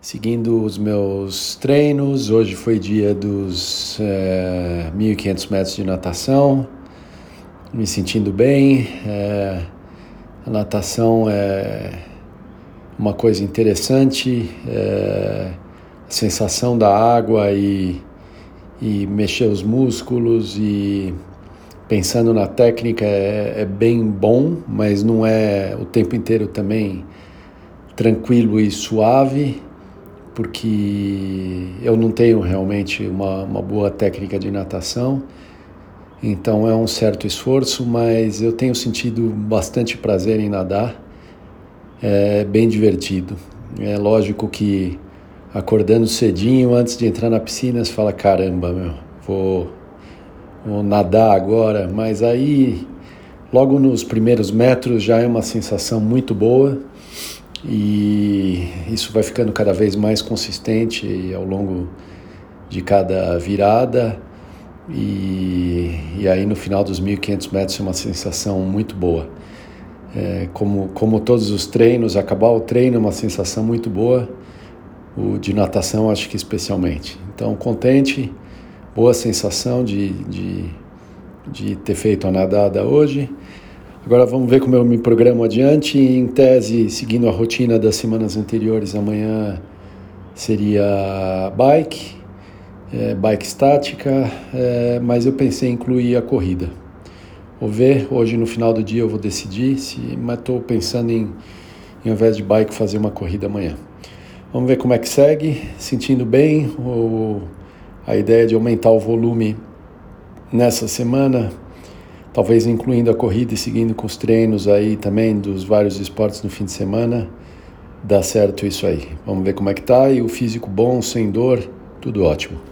seguindo os meus treinos. Hoje foi dia dos é, 1.500 metros de natação, me sentindo bem. É, a natação é uma coisa interessante, é, a sensação da água e, e mexer os músculos e pensando na técnica é, é bem bom, mas não é o tempo inteiro também tranquilo e suave porque eu não tenho realmente uma, uma boa técnica de natação, então é um certo esforço, mas eu tenho sentido bastante prazer em nadar, é bem divertido. É lógico que acordando cedinho antes de entrar na piscina você fala: caramba, meu, vou, vou nadar agora, mas aí logo nos primeiros metros já é uma sensação muito boa e isso vai ficando cada vez mais consistente ao longo de cada virada e, e aí no final dos 1.500 metros é uma sensação muito boa. É, como, como todos os treinos, acabar o treino é uma sensação muito boa, o de natação acho que especialmente. Então, contente, boa sensação de, de, de ter feito a nadada hoje. Agora vamos ver como eu me programo adiante. Em tese, seguindo a rotina das semanas anteriores, amanhã seria bike, é, bike estática, é, mas eu pensei em incluir a corrida. Vou ver, hoje no final do dia eu vou decidir, se, mas estou pensando em, em, ao invés de bike, fazer uma corrida amanhã. Vamos ver como é que segue, sentindo bem, ou a ideia de aumentar o volume nessa semana talvez incluindo a corrida e seguindo com os treinos aí também dos vários esportes no fim de semana, dá certo isso aí. Vamos ver como é que tá e o físico bom, sem dor, tudo ótimo.